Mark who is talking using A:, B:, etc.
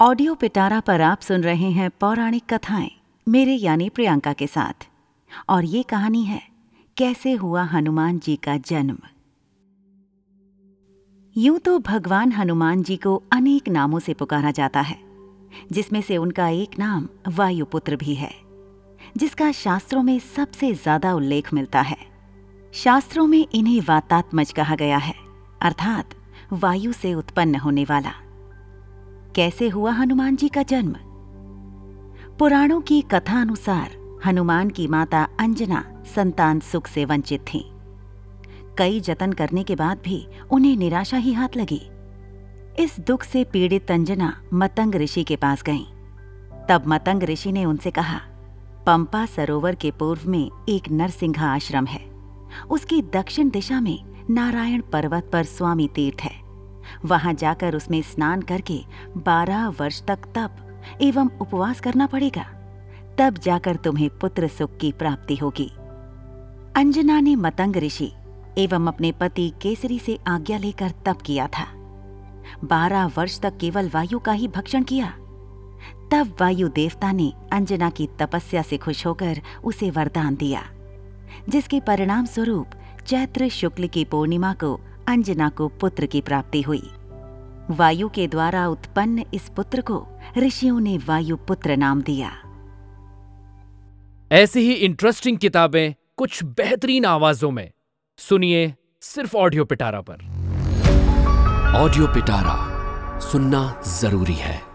A: Audio पिटारा पर आप सुन रहे हैं पौराणिक कथाएँ, मेरे यानी प्रियंका के साथ। और ये कहानी है, कैसे हुआ हनुमान जी का जन्म? यूँ तो भगवान हनुमान जी को अनेक नामों से पुकारा जाता है, जिसमें से उनका एक नाम वायुपुत्र भी है, जिसका शास्त्रों में सबसे ज़्यादा उल्लेख मिलता है। शास्त्रों में इन्हें वातात्मज कहा गया है, अर्थात वायु से उत्पन्न होने वाला। कैसे हुआ हनुमान जी का जन्म पुराणों की कथा अनुसार हनुमान की माता अंजना संतान सुख से वंचित थीं। कई जतन करने के बाद भी उन्हें निराशा ही हाथ लगी इस दुख से पीड़ित अंजना मतंग ऋषि के पास गईं। तब मतंग ऋषि ने उनसे कहा, पंपा सरोवर के पूर्व में एक नरसिंहा आश्रम है उसकी दक्षिण दिशा में नारायण पर्वत पर स्वामी तीर्थ है वहाँ जाकर उसमें स्नान करके बारह वर्ष तक तप एवं उपवास करना पड़ेगा। तब जाकर तुम्हें पुत्र सुख की प्राप्ति होगी। अंजना ने मतंग ऋषि एवं अपने पति केसरी से आज्ञा लेकर तप किया था। बारह वर्ष तक केवल वायु का ही भक्षण किया। तब वायु देवता ने अंजना की तपस्या से खुश होकर उसे वरदान दिया, जिसके परिणाम स्वरूप चैत्र शुक्ल की पूर्णिमा को अंजना को पुत्र की प्राप्ति हुई। वायु के द्वारा उत्पन्न इस पुत्र को ऋषियों ने वायु पुत्र नाम दिया।
B: ऐसी ही इंटरेस्टिंग किताबें कुछ बेहतरीन आवाजों में। सुनिए सिर्फ़ ऑडियो पिटारा पर।
C: ऑडियो पिटारा सुनना ज़रूरी है।